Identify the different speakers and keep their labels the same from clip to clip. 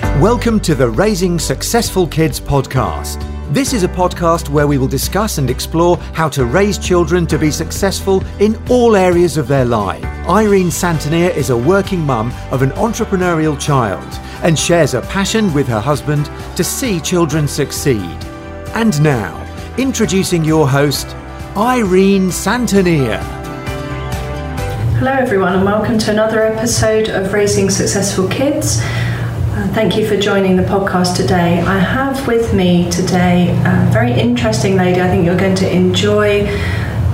Speaker 1: Welcome to the Raising Successful Kids podcast. This is a podcast where we will discuss and explore how to raise children to be successful in all areas of their life. Irene Santonier is a working mum of an entrepreneurial child and shares a passion with her husband to see children succeed. And now, introducing your host, Irene Santonier.
Speaker 2: Hello, everyone, and welcome to another episode of Raising Successful Kids. Uh, thank you for joining the podcast today. I have with me today a very interesting lady. I think you're going to enjoy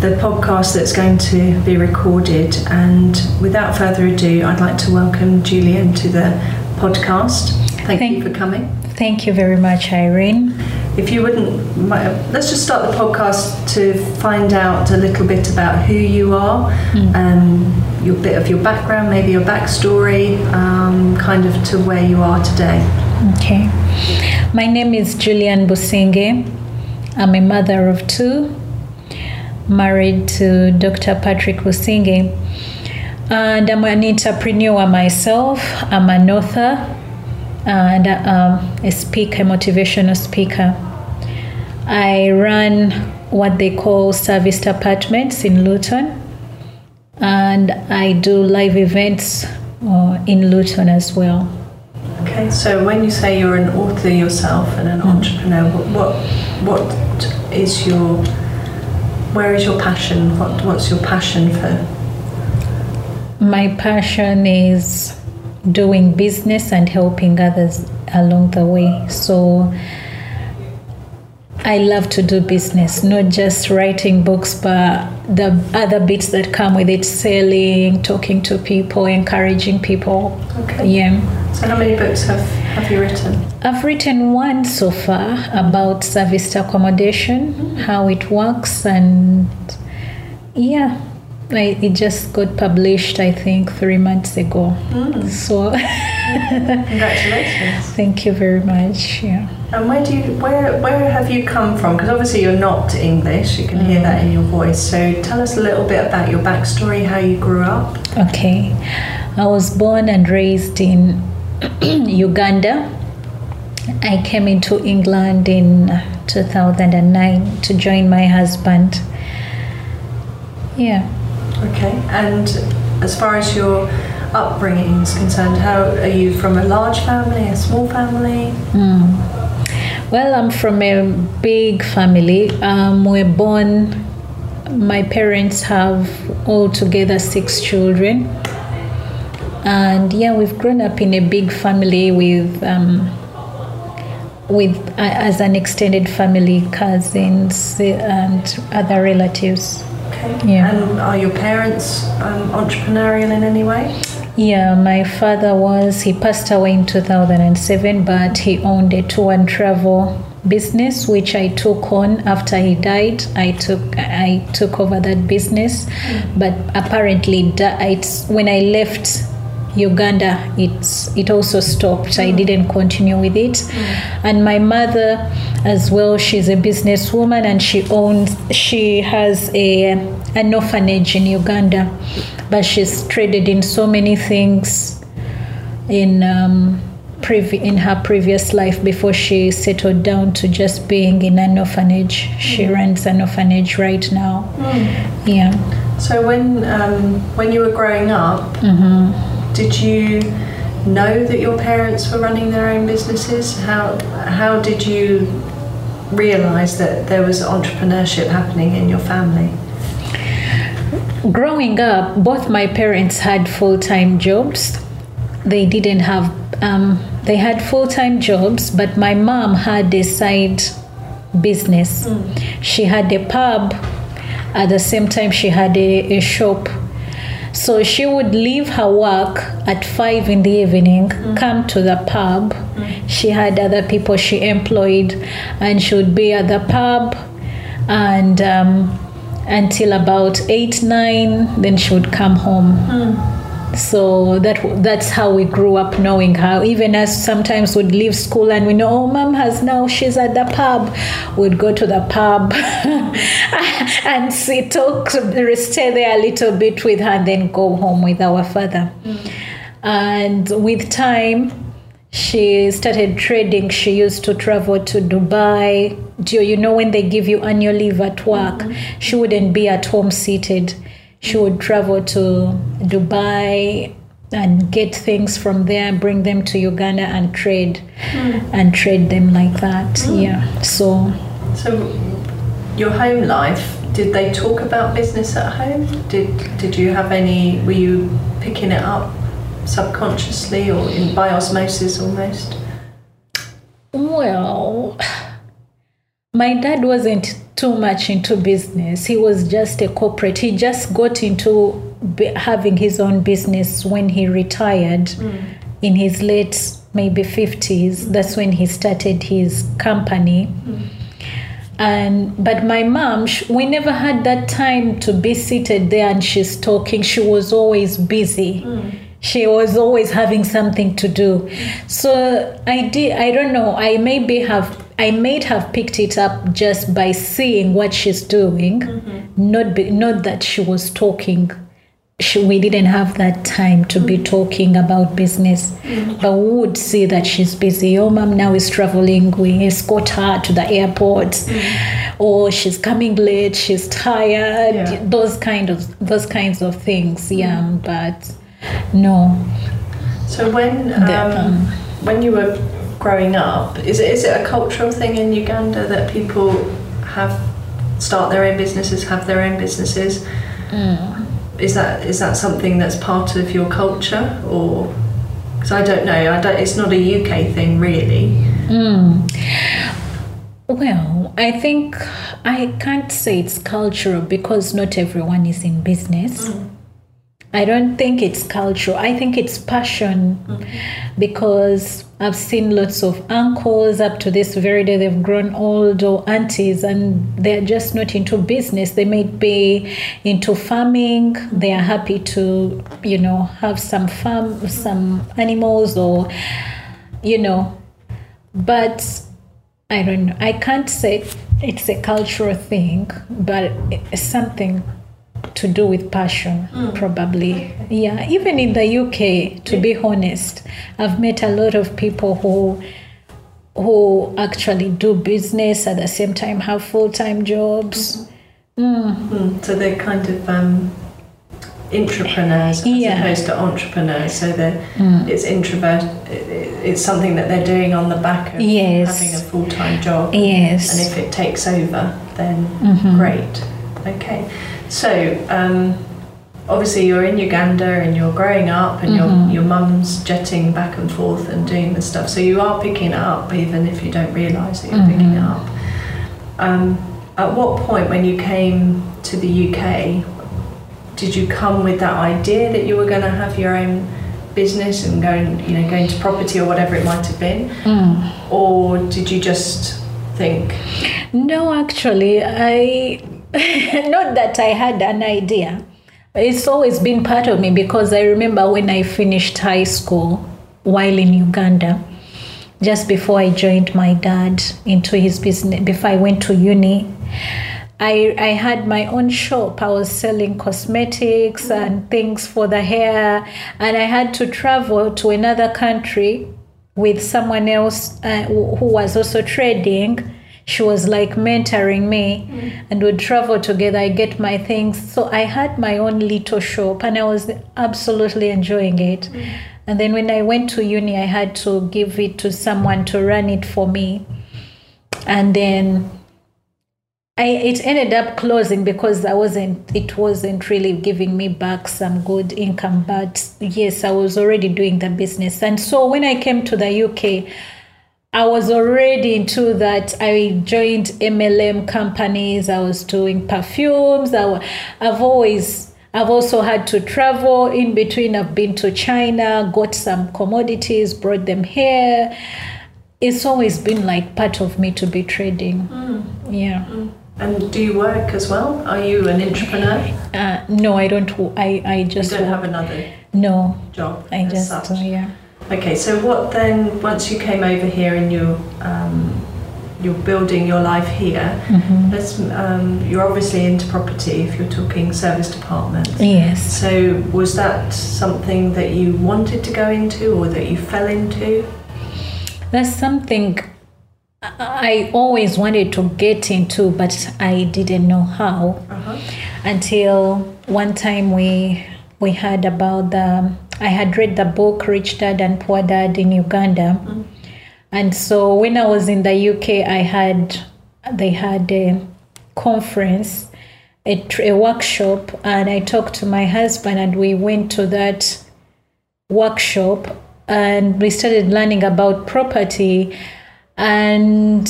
Speaker 2: the podcast that's going to be recorded. And without further ado, I'd like to welcome Julian to the podcast. Thank, thank you for coming.
Speaker 3: Thank you very much, Irene.
Speaker 2: If you wouldn't, let's just start the podcast to find out a little bit about who you are, mm. um, your bit of your background, maybe your backstory, um, kind of to where you are today.
Speaker 3: Okay. My name is Julian Businge. I'm a mother of two, married to Dr. Patrick Businge. And I'm an entrepreneur myself. I'm an author and um, a speaker, a motivational speaker. I run what they call serviced apartments in Luton, and I do live events uh, in Luton as well.
Speaker 2: Okay, so when you say you're an author yourself and an mm. entrepreneur, what, what what is your where is your passion? What what's your passion for?
Speaker 3: My passion is doing business and helping others along the way. So I love to do business, not just writing books, but the other bits that come with it selling, talking to people, encouraging people.
Speaker 2: Okay. Yeah. So, how many books have, have you written?
Speaker 3: I've written one so far about service accommodation, mm-hmm. how it works, and yeah, I, it just got published, I think, three months ago.
Speaker 2: Mm.
Speaker 3: So,
Speaker 2: congratulations!
Speaker 3: Thank you very much. Yeah.
Speaker 2: And where do you where where have you come from? Because obviously you're not English. You can mm. hear that in your voice. So tell us a little bit about your backstory, how you grew up.
Speaker 3: Okay, I was born and raised in Uganda. I came into England in 2009 to join my husband. Yeah.
Speaker 2: Okay, and as far as your upbringing is concerned, how are you from a large family, a small family?
Speaker 3: Mm. Well, I'm from a big family. Um, we're born, my parents have altogether six children. And yeah, we've grown up in a big family with, um, with uh, as an extended family, cousins and other relatives.
Speaker 2: Okay. Yeah. And are your parents um, entrepreneurial in any way?
Speaker 3: Yeah, my father was. He passed away in 2007, but he owned a tour and travel business which I took on after he died. I took I took over that business, but apparently it's when I left Uganda, it's it also stopped. I mm. didn't continue with it, mm. and my mother, as well, she's a businesswoman and she owns. She has a an orphanage in Uganda, but she's traded in so many things in. Um, previ- in her previous life before she settled down to just being in an orphanage. She mm. runs an orphanage right now.
Speaker 2: Mm.
Speaker 3: Yeah.
Speaker 2: So when um, when you were growing up,
Speaker 3: mm-hmm
Speaker 2: did you know that your parents were running their own businesses? How how did you realize that there was entrepreneurship happening in your family?
Speaker 3: Growing up, both my parents had full time jobs. They didn't have um, they had full time jobs, but my mom had a side business. Mm. She had a pub. At the same time, she had a, a shop so she would leave her work at five in the evening, mm. come to the pub. Mm. She had other people she employed, and she would be at the pub and um, until about eight, nine, then she would come home.
Speaker 2: Mm.
Speaker 3: So that that's how we grew up knowing her. Even as sometimes we'd leave school and we know, oh, mom has now she's at the pub. We'd go to the pub and see, talk, stay there a little bit with her, and then go home with our father. Mm. And with time, she started trading. She used to travel to Dubai. Do you know when they give you annual leave at work? Mm-hmm. She wouldn't be at home seated. She would travel to Dubai and get things from there, bring them to Uganda and trade, mm. and trade them like that. Mm. Yeah. So.
Speaker 2: So, your home life. Did they talk about business at home? Did Did you have any? Were you picking it up subconsciously or in, by osmosis almost?
Speaker 3: Well, my dad wasn't too much into business. He was just a corporate. He just got into having his own business when he retired mm. in his late maybe 50s. That's when he started his company. Mm. And but my mom, we never had that time to be seated there and she's talking. She was always busy. Mm she was always having something to do so i did i don't know i maybe have i may have picked it up just by seeing what she's doing mm-hmm. not be, not that she was talking she, we didn't have that time to be mm-hmm. talking about business mm-hmm. but we would see that she's busy oh mom now is traveling we escort her to the airport mm-hmm. or she's coming late she's tired yeah. those kind of those kinds of things yeah mm-hmm. but no.
Speaker 2: So when um, um, when you were growing up, is it is it a cultural thing in Uganda that people have start their own businesses, have their own businesses? Mm. Is that is that something that's part of your culture, or because I don't know, I don't. It's not a UK thing, really.
Speaker 3: Mm. Well, I think I can't say it's cultural because not everyone is in business. Mm. I don't think it's cultural. I think it's passion mm-hmm. because I've seen lots of uncles up to this very day, they've grown old or aunties and they're just not into business. They may be into farming. They are happy to, you know, have some farm, some animals or, you know, but I don't know. I can't say it's a cultural thing, but it's something to do with passion, mm. probably. Yeah, even in the UK, to be honest, I've met a lot of people who who actually do business at the same time have full time jobs.
Speaker 2: Mm. Mm. So they're kind of um, entrepreneurs as yeah. opposed to entrepreneurs. So they're, mm. it's introvert. It's something that they're doing on the back of yes. having a full time job.
Speaker 3: Yes.
Speaker 2: And if it takes over, then mm-hmm. great. Okay. So, um, obviously, you're in Uganda and you're growing up, and mm-hmm. your your mum's jetting back and forth and doing this stuff. So you are picking it up, even if you don't realise that you're mm-hmm. picking it up. Um, at what point, when you came to the UK, did you come with that idea that you were going to have your own business and going, you know, going to property or whatever it might have been, mm. or did you just think?
Speaker 3: No, actually, I not that I had an idea. It's always been part of me because I remember when I finished high school while in Uganda, just before I joined my dad into his business, before I went to uni. I, I had my own shop. I was selling cosmetics and things for the hair, and I had to travel to another country with someone else uh, who was also trading she was like mentoring me mm. and would travel together. I get my things. So I had my own little shop and I was absolutely enjoying it. Mm. And then when I went to uni, I had to give it to someone to run it for me. And then I, it ended up closing because I wasn't it wasn't really giving me back some good income but yes I was already doing the business and so when I came to the UK I was already into that. I joined MLM companies. I was doing perfumes. I, I've always, I've also had to travel in between. I've been to China, got some commodities, brought them here. It's always been like part of me to be trading. Mm. Yeah. Mm.
Speaker 2: And do you work as well? Are you an entrepreneur?
Speaker 3: Uh, no, I don't. I, I just
Speaker 2: you don't have another
Speaker 3: no
Speaker 2: job.
Speaker 3: I just such. yeah.
Speaker 2: Okay, so what then? Once you came over here and you um, you're building your life here, mm-hmm. let's, um, you're obviously into property if you're talking serviced apartment.
Speaker 3: Yes.
Speaker 2: So was that something that you wanted to go into or that you fell into?
Speaker 3: That's something I always wanted to get into, but I didn't know how uh-huh. until one time we we heard about the. I had read the book Rich Dad and Poor Dad in Uganda, mm-hmm. and so when I was in the UK, I had they had a conference, a, a workshop, and I talked to my husband, and we went to that workshop, and we started learning about property and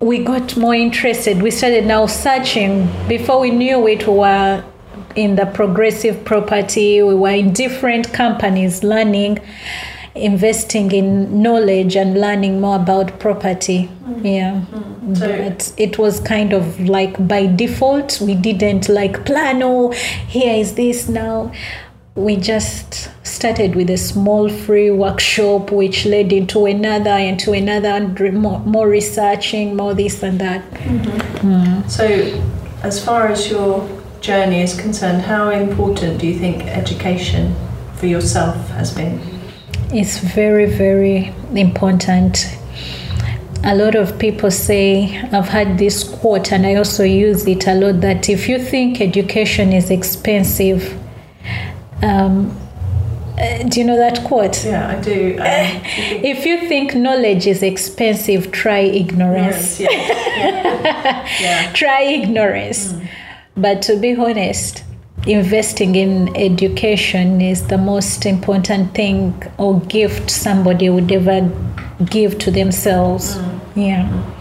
Speaker 3: we got more interested. We started now searching. Before we knew it, we were in the progressive property, we were in different companies learning, investing in knowledge and learning more about property. Mm-hmm. Yeah. Mm-hmm. So but it was kind of like by default, we didn't like plan, oh, here is this now we just started with a small free workshop which led into another and to another and more, more researching more this and that mm-hmm.
Speaker 2: mm. so as far as your journey is concerned how important do you think education for yourself has been
Speaker 3: it's very very important a lot of people say i've had this quote and i also use it a lot that if you think education is expensive um, uh, do you know that quote?
Speaker 2: Yeah, I do. Um,
Speaker 3: if you think knowledge is expensive, try ignorance.
Speaker 2: ignorance yeah.
Speaker 3: yeah. Try ignorance. Mm. But to be honest, investing in education is the most important thing or gift somebody would ever give to themselves. Mm. Yeah.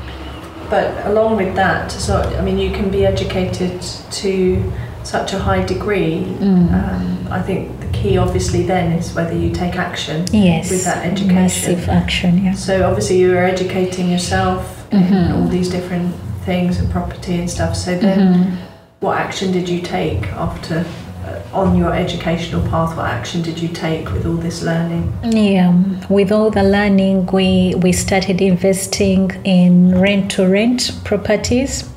Speaker 2: But along with that, so I mean, you can be educated to such a high degree, mm. um, I think the key obviously then is whether you take action
Speaker 3: yes,
Speaker 2: with that education.
Speaker 3: Massive action, yeah.
Speaker 2: So obviously you are educating yourself mm-hmm. in all these different things and property and stuff. So then mm-hmm. What action did you take after uh, on your educational path what action did you take with all this learning
Speaker 3: yeah with all the learning we we started investing in rent to rent properties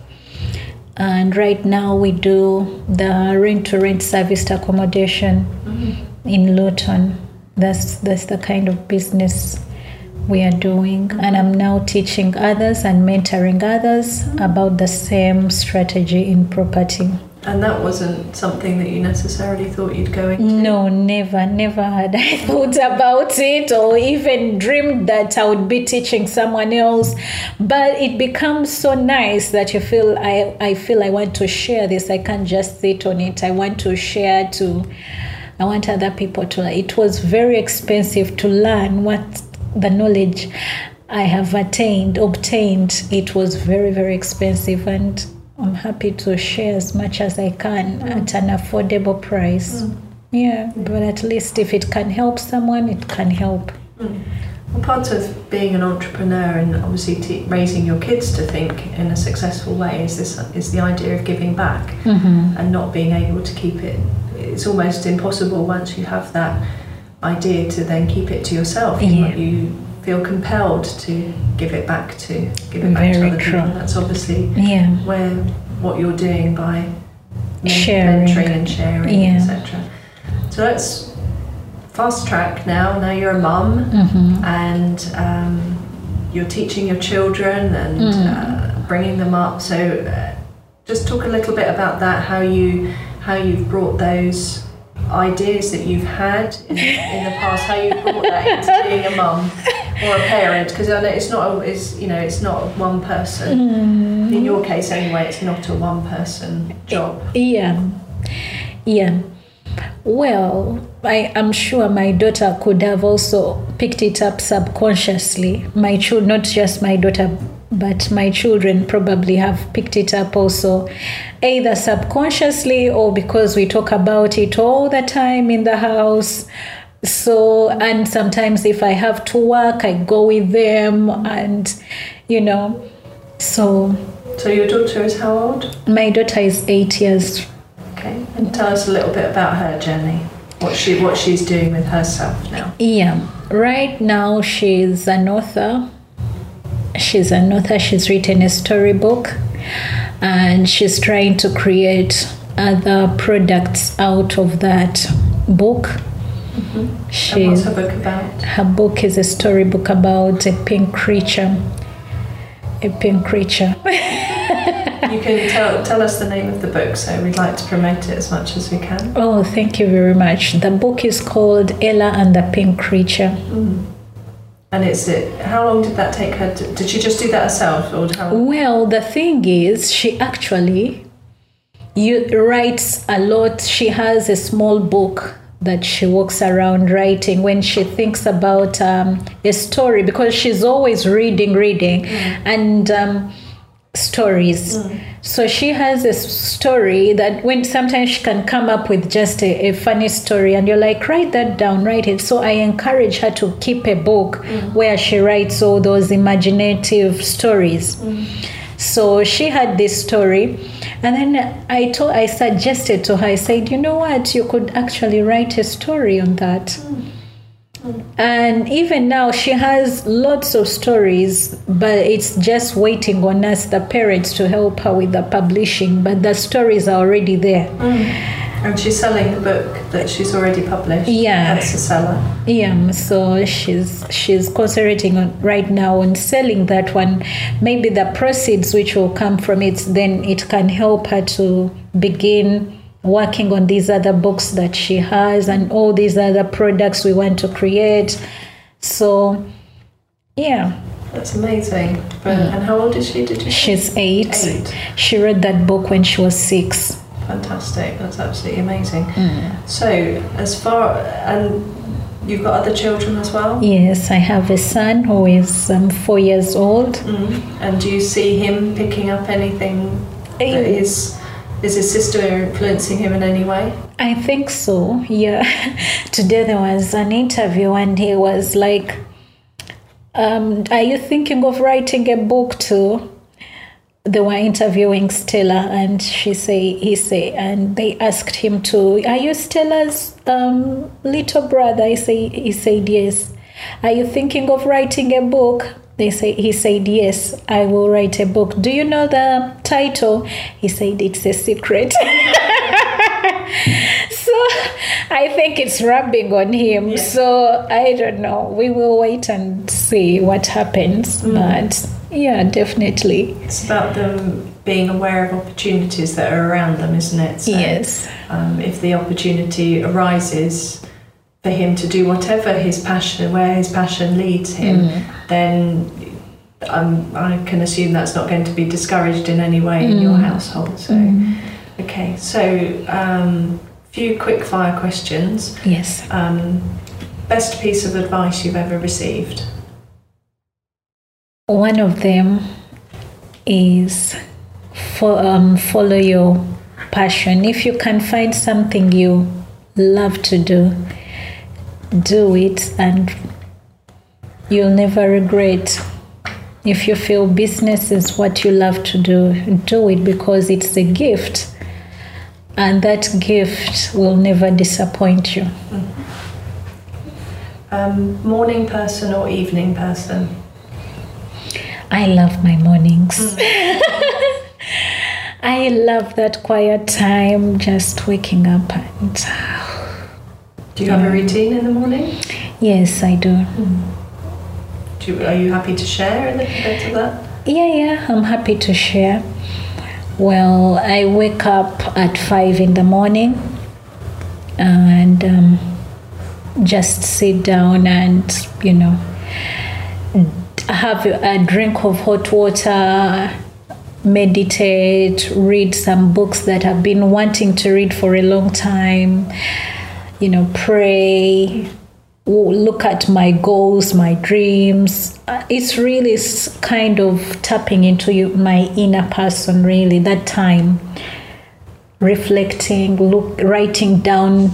Speaker 3: and right now we do the rent to rent serviced accommodation mm-hmm. in Luton. That's that's the kind of business we are doing and I'm now teaching others and mentoring others about the same strategy in property.
Speaker 2: And that wasn't something that you necessarily thought you'd go into?
Speaker 3: No, never, never had I thought about it or even dreamed that I would be teaching someone else. But it becomes so nice that you feel I, I feel I want to share this. I can't just sit on it. I want to share to I want other people to it was very expensive to learn what the knowledge I have attained, obtained. It was very, very expensive and I'm happy to share as much as I can mm. at an affordable price. Mm. Yeah, but at least if it can help someone, it can help.
Speaker 2: Mm. Well, part of being an entrepreneur and obviously t- raising your kids to think in a successful way is this is the idea of giving back mm-hmm. and not being able to keep it. It's almost impossible once you have that idea to then keep it to yourself. Yeah. You, feel compelled to give it back to give it back Very to other true. people. That's obviously
Speaker 3: yeah.
Speaker 2: where what you're doing by
Speaker 3: sharing.
Speaker 2: mentoring and sharing, yeah. etc. So let's fast track now. Now you're a mum mm-hmm. and um, you're teaching your children and mm. uh, bringing them up. So uh, just talk a little bit about that. How you how you've brought those ideas that you've had in, in the past, how you brought that into being a mum or a parent, because I know it's not a, it's you know it's not one person. Mm. In your case, anyway, it's not a one person job.
Speaker 3: Yeah, yeah. Well, I am sure my daughter could have also picked it up subconsciously. My child, not just my daughter, but my children probably have picked it up also, either subconsciously or because we talk about it all the time in the house. So, and sometimes if I have to work, I go with them, and you know, so.
Speaker 2: So, your daughter is how old?
Speaker 3: My daughter is eight years.
Speaker 2: Okay, and tell us a little bit about her journey. What she what she's doing with herself now.
Speaker 3: Yeah, right now she's an author She's an author, she's written a storybook, and she's trying to create other products out of that book.
Speaker 2: Mm-hmm. And what's her book about?
Speaker 3: Her book is a storybook about a pink creature. A pink creature.
Speaker 2: you can tell, tell us the name of the book, so we'd like to promote it as much as we can.
Speaker 3: Oh, thank you very much. The book is called Ella and the Pink Creature.
Speaker 2: Mm. And it's it. How long did that take her? To, did she just do that herself, or how?
Speaker 3: Well, the thing is, she actually you writes a lot. She has a small book that she walks around writing when she thinks about um, a story because she's always reading, reading, mm. and. Um, stories. Mm. So she has a story that when sometimes she can come up with just a, a, funny story and you're like, write that down, write it. So I encourage her to keep a book mm. where she writes all those imaginative stories. Mm. So she had this story and then I told I suggested to her, I said, you know what, you could actually write a story on that. And even now, she has lots of stories, but it's just waiting on us, the parents, to help her with the publishing. But the stories are already there.
Speaker 2: Mm. And she's selling the book that she's already published.
Speaker 3: Yeah,
Speaker 2: that's the seller.
Speaker 3: Yeah, so she's she's concentrating on right now on selling that one. Maybe the proceeds which will come from it, then it can help her to begin working on these other books that she has and all these other products we want to create. So, yeah.
Speaker 2: That's amazing. Mm. And how old is she? Did you?
Speaker 3: She's eight. eight. She read that book when she was six.
Speaker 2: Fantastic. That's absolutely amazing. Mm. So, as far and you've got other children as well.
Speaker 3: Yes, I have a son who is um, four years old.
Speaker 2: Mm. And do you see him picking up anything that is is his sister influencing him in any way?
Speaker 3: I think so, yeah. Today there was an interview and he was like, um, Are you thinking of writing a book too? They were interviewing Stella and she say he say and they asked him to are you Stella's um, little brother? He say he said yes. Are you thinking of writing a book? They say he said yes, I will write a book. Do you know the title? He said it's a secret. so I think it's rubbing on him. Yeah. So I don't know. We will wait and see what happens. Mm. But yeah, definitely.
Speaker 2: It's about them being aware of opportunities that are around them, isn't it?
Speaker 3: So, yes.
Speaker 2: Um, if the opportunity arises, for him to do whatever his passion, where his passion leads him, mm. then um, I can assume that's not going to be discouraged in any way mm. in your mm. household. So, mm. okay, so um, few quick fire questions.
Speaker 3: Yes.
Speaker 2: Um, best piece of advice you've ever received?
Speaker 3: One of them is for, um, follow your passion. If you can find something you love to do, do it and you'll never regret. If you feel business is what you love to do, do it because it's a gift. And that gift will never disappoint you. Mm-hmm.
Speaker 2: Um, morning person or evening person?
Speaker 3: I love my mornings. Mm. I love that quiet time, just waking up and
Speaker 2: do you have a routine in the morning?
Speaker 3: Yes, I do.
Speaker 2: Mm. do you, are you happy to share a little bit of that?
Speaker 3: Yeah, yeah, I'm happy to share. Well, I wake up at five in the morning and um, just sit down and, you know, have a drink of hot water, meditate, read some books that I've been wanting to read for a long time you know, pray, look at my goals, my dreams. Uh, it's really kind of tapping into my inner person, really, that time. Reflecting, look, writing down.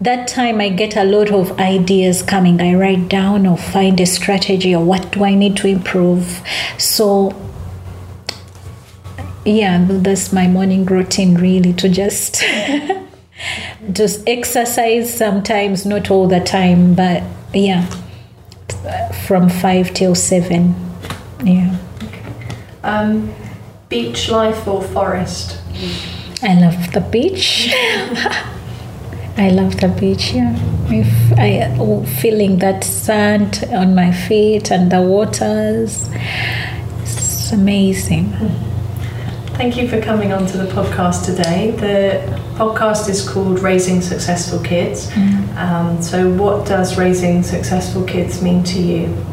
Speaker 3: That time I get a lot of ideas coming. I write down or find a strategy or what do I need to improve. So yeah, that's my morning routine really to just just exercise sometimes, not all the time, but yeah, from five till seven. Yeah.
Speaker 2: Um, beach life or forest?
Speaker 3: I love the beach. I love the beach, yeah. If I feeling that sand on my feet and the waters, it's amazing.
Speaker 2: Thank you for coming on to the podcast today. The podcast is called Raising Successful Kids. Mm. Um, so, what does raising successful kids mean to you?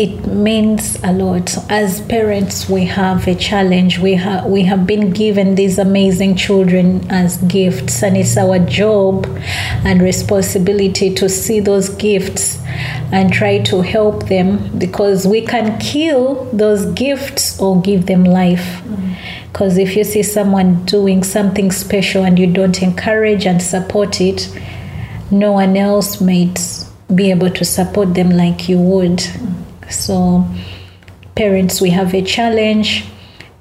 Speaker 3: It means a lot. As parents, we have a challenge. We have we have been given these amazing children as gifts, and it's our job and responsibility to see those gifts and try to help them because we can kill those gifts or give them life. Because mm. if you see someone doing something special and you don't encourage and support it, no one else might be able to support them like you would. Mm. So, parents, we have a challenge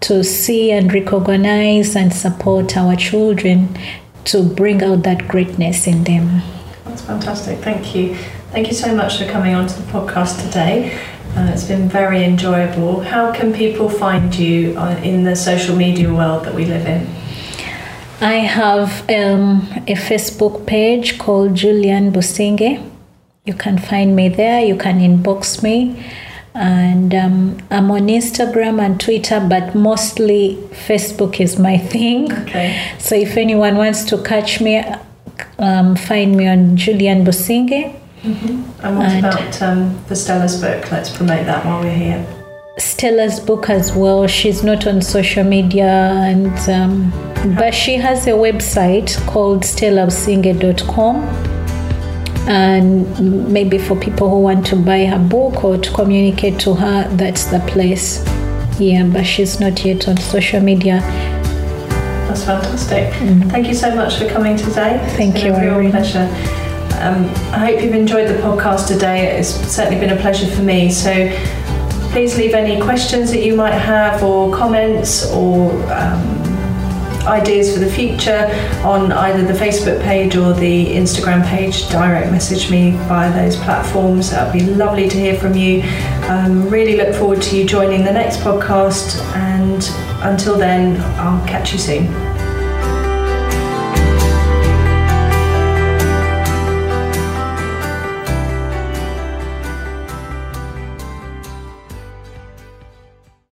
Speaker 3: to see and recognize and support our children to bring out that greatness in them.
Speaker 2: That's fantastic. Thank you. Thank you so much for coming on to the podcast today. Uh, it's been very enjoyable. How can people find you uh, in the social media world that we live in?
Speaker 3: I have um, a Facebook page called Julian Businge. You can find me there. You can inbox me and um, I'm on Instagram and Twitter, but mostly Facebook is my thing.
Speaker 2: Okay.
Speaker 3: So if anyone wants to catch me, um, find me on Julian Businge.
Speaker 2: Mm-hmm. And what and about um, the Stella's book? Let's promote that while we're here.
Speaker 3: Stella's book as well. She's not on social media, and um, but she has a website called stellabusinge.com and maybe for people who want to buy her book or to communicate to her that's the place yeah but she's not yet on social media
Speaker 2: that's fantastic mm-hmm. thank you so much for coming today
Speaker 3: thank
Speaker 2: it's
Speaker 3: you
Speaker 2: a real pleasure um, I hope you've enjoyed the podcast today. It's certainly been a pleasure for me. So please leave any questions that you might have, or comments, or um, ideas for the future on either the Facebook page or the Instagram page, direct message me via those platforms. Would be lovely to hear from you. Um, really look forward to you joining the next podcast, and until then, I'll catch you soon.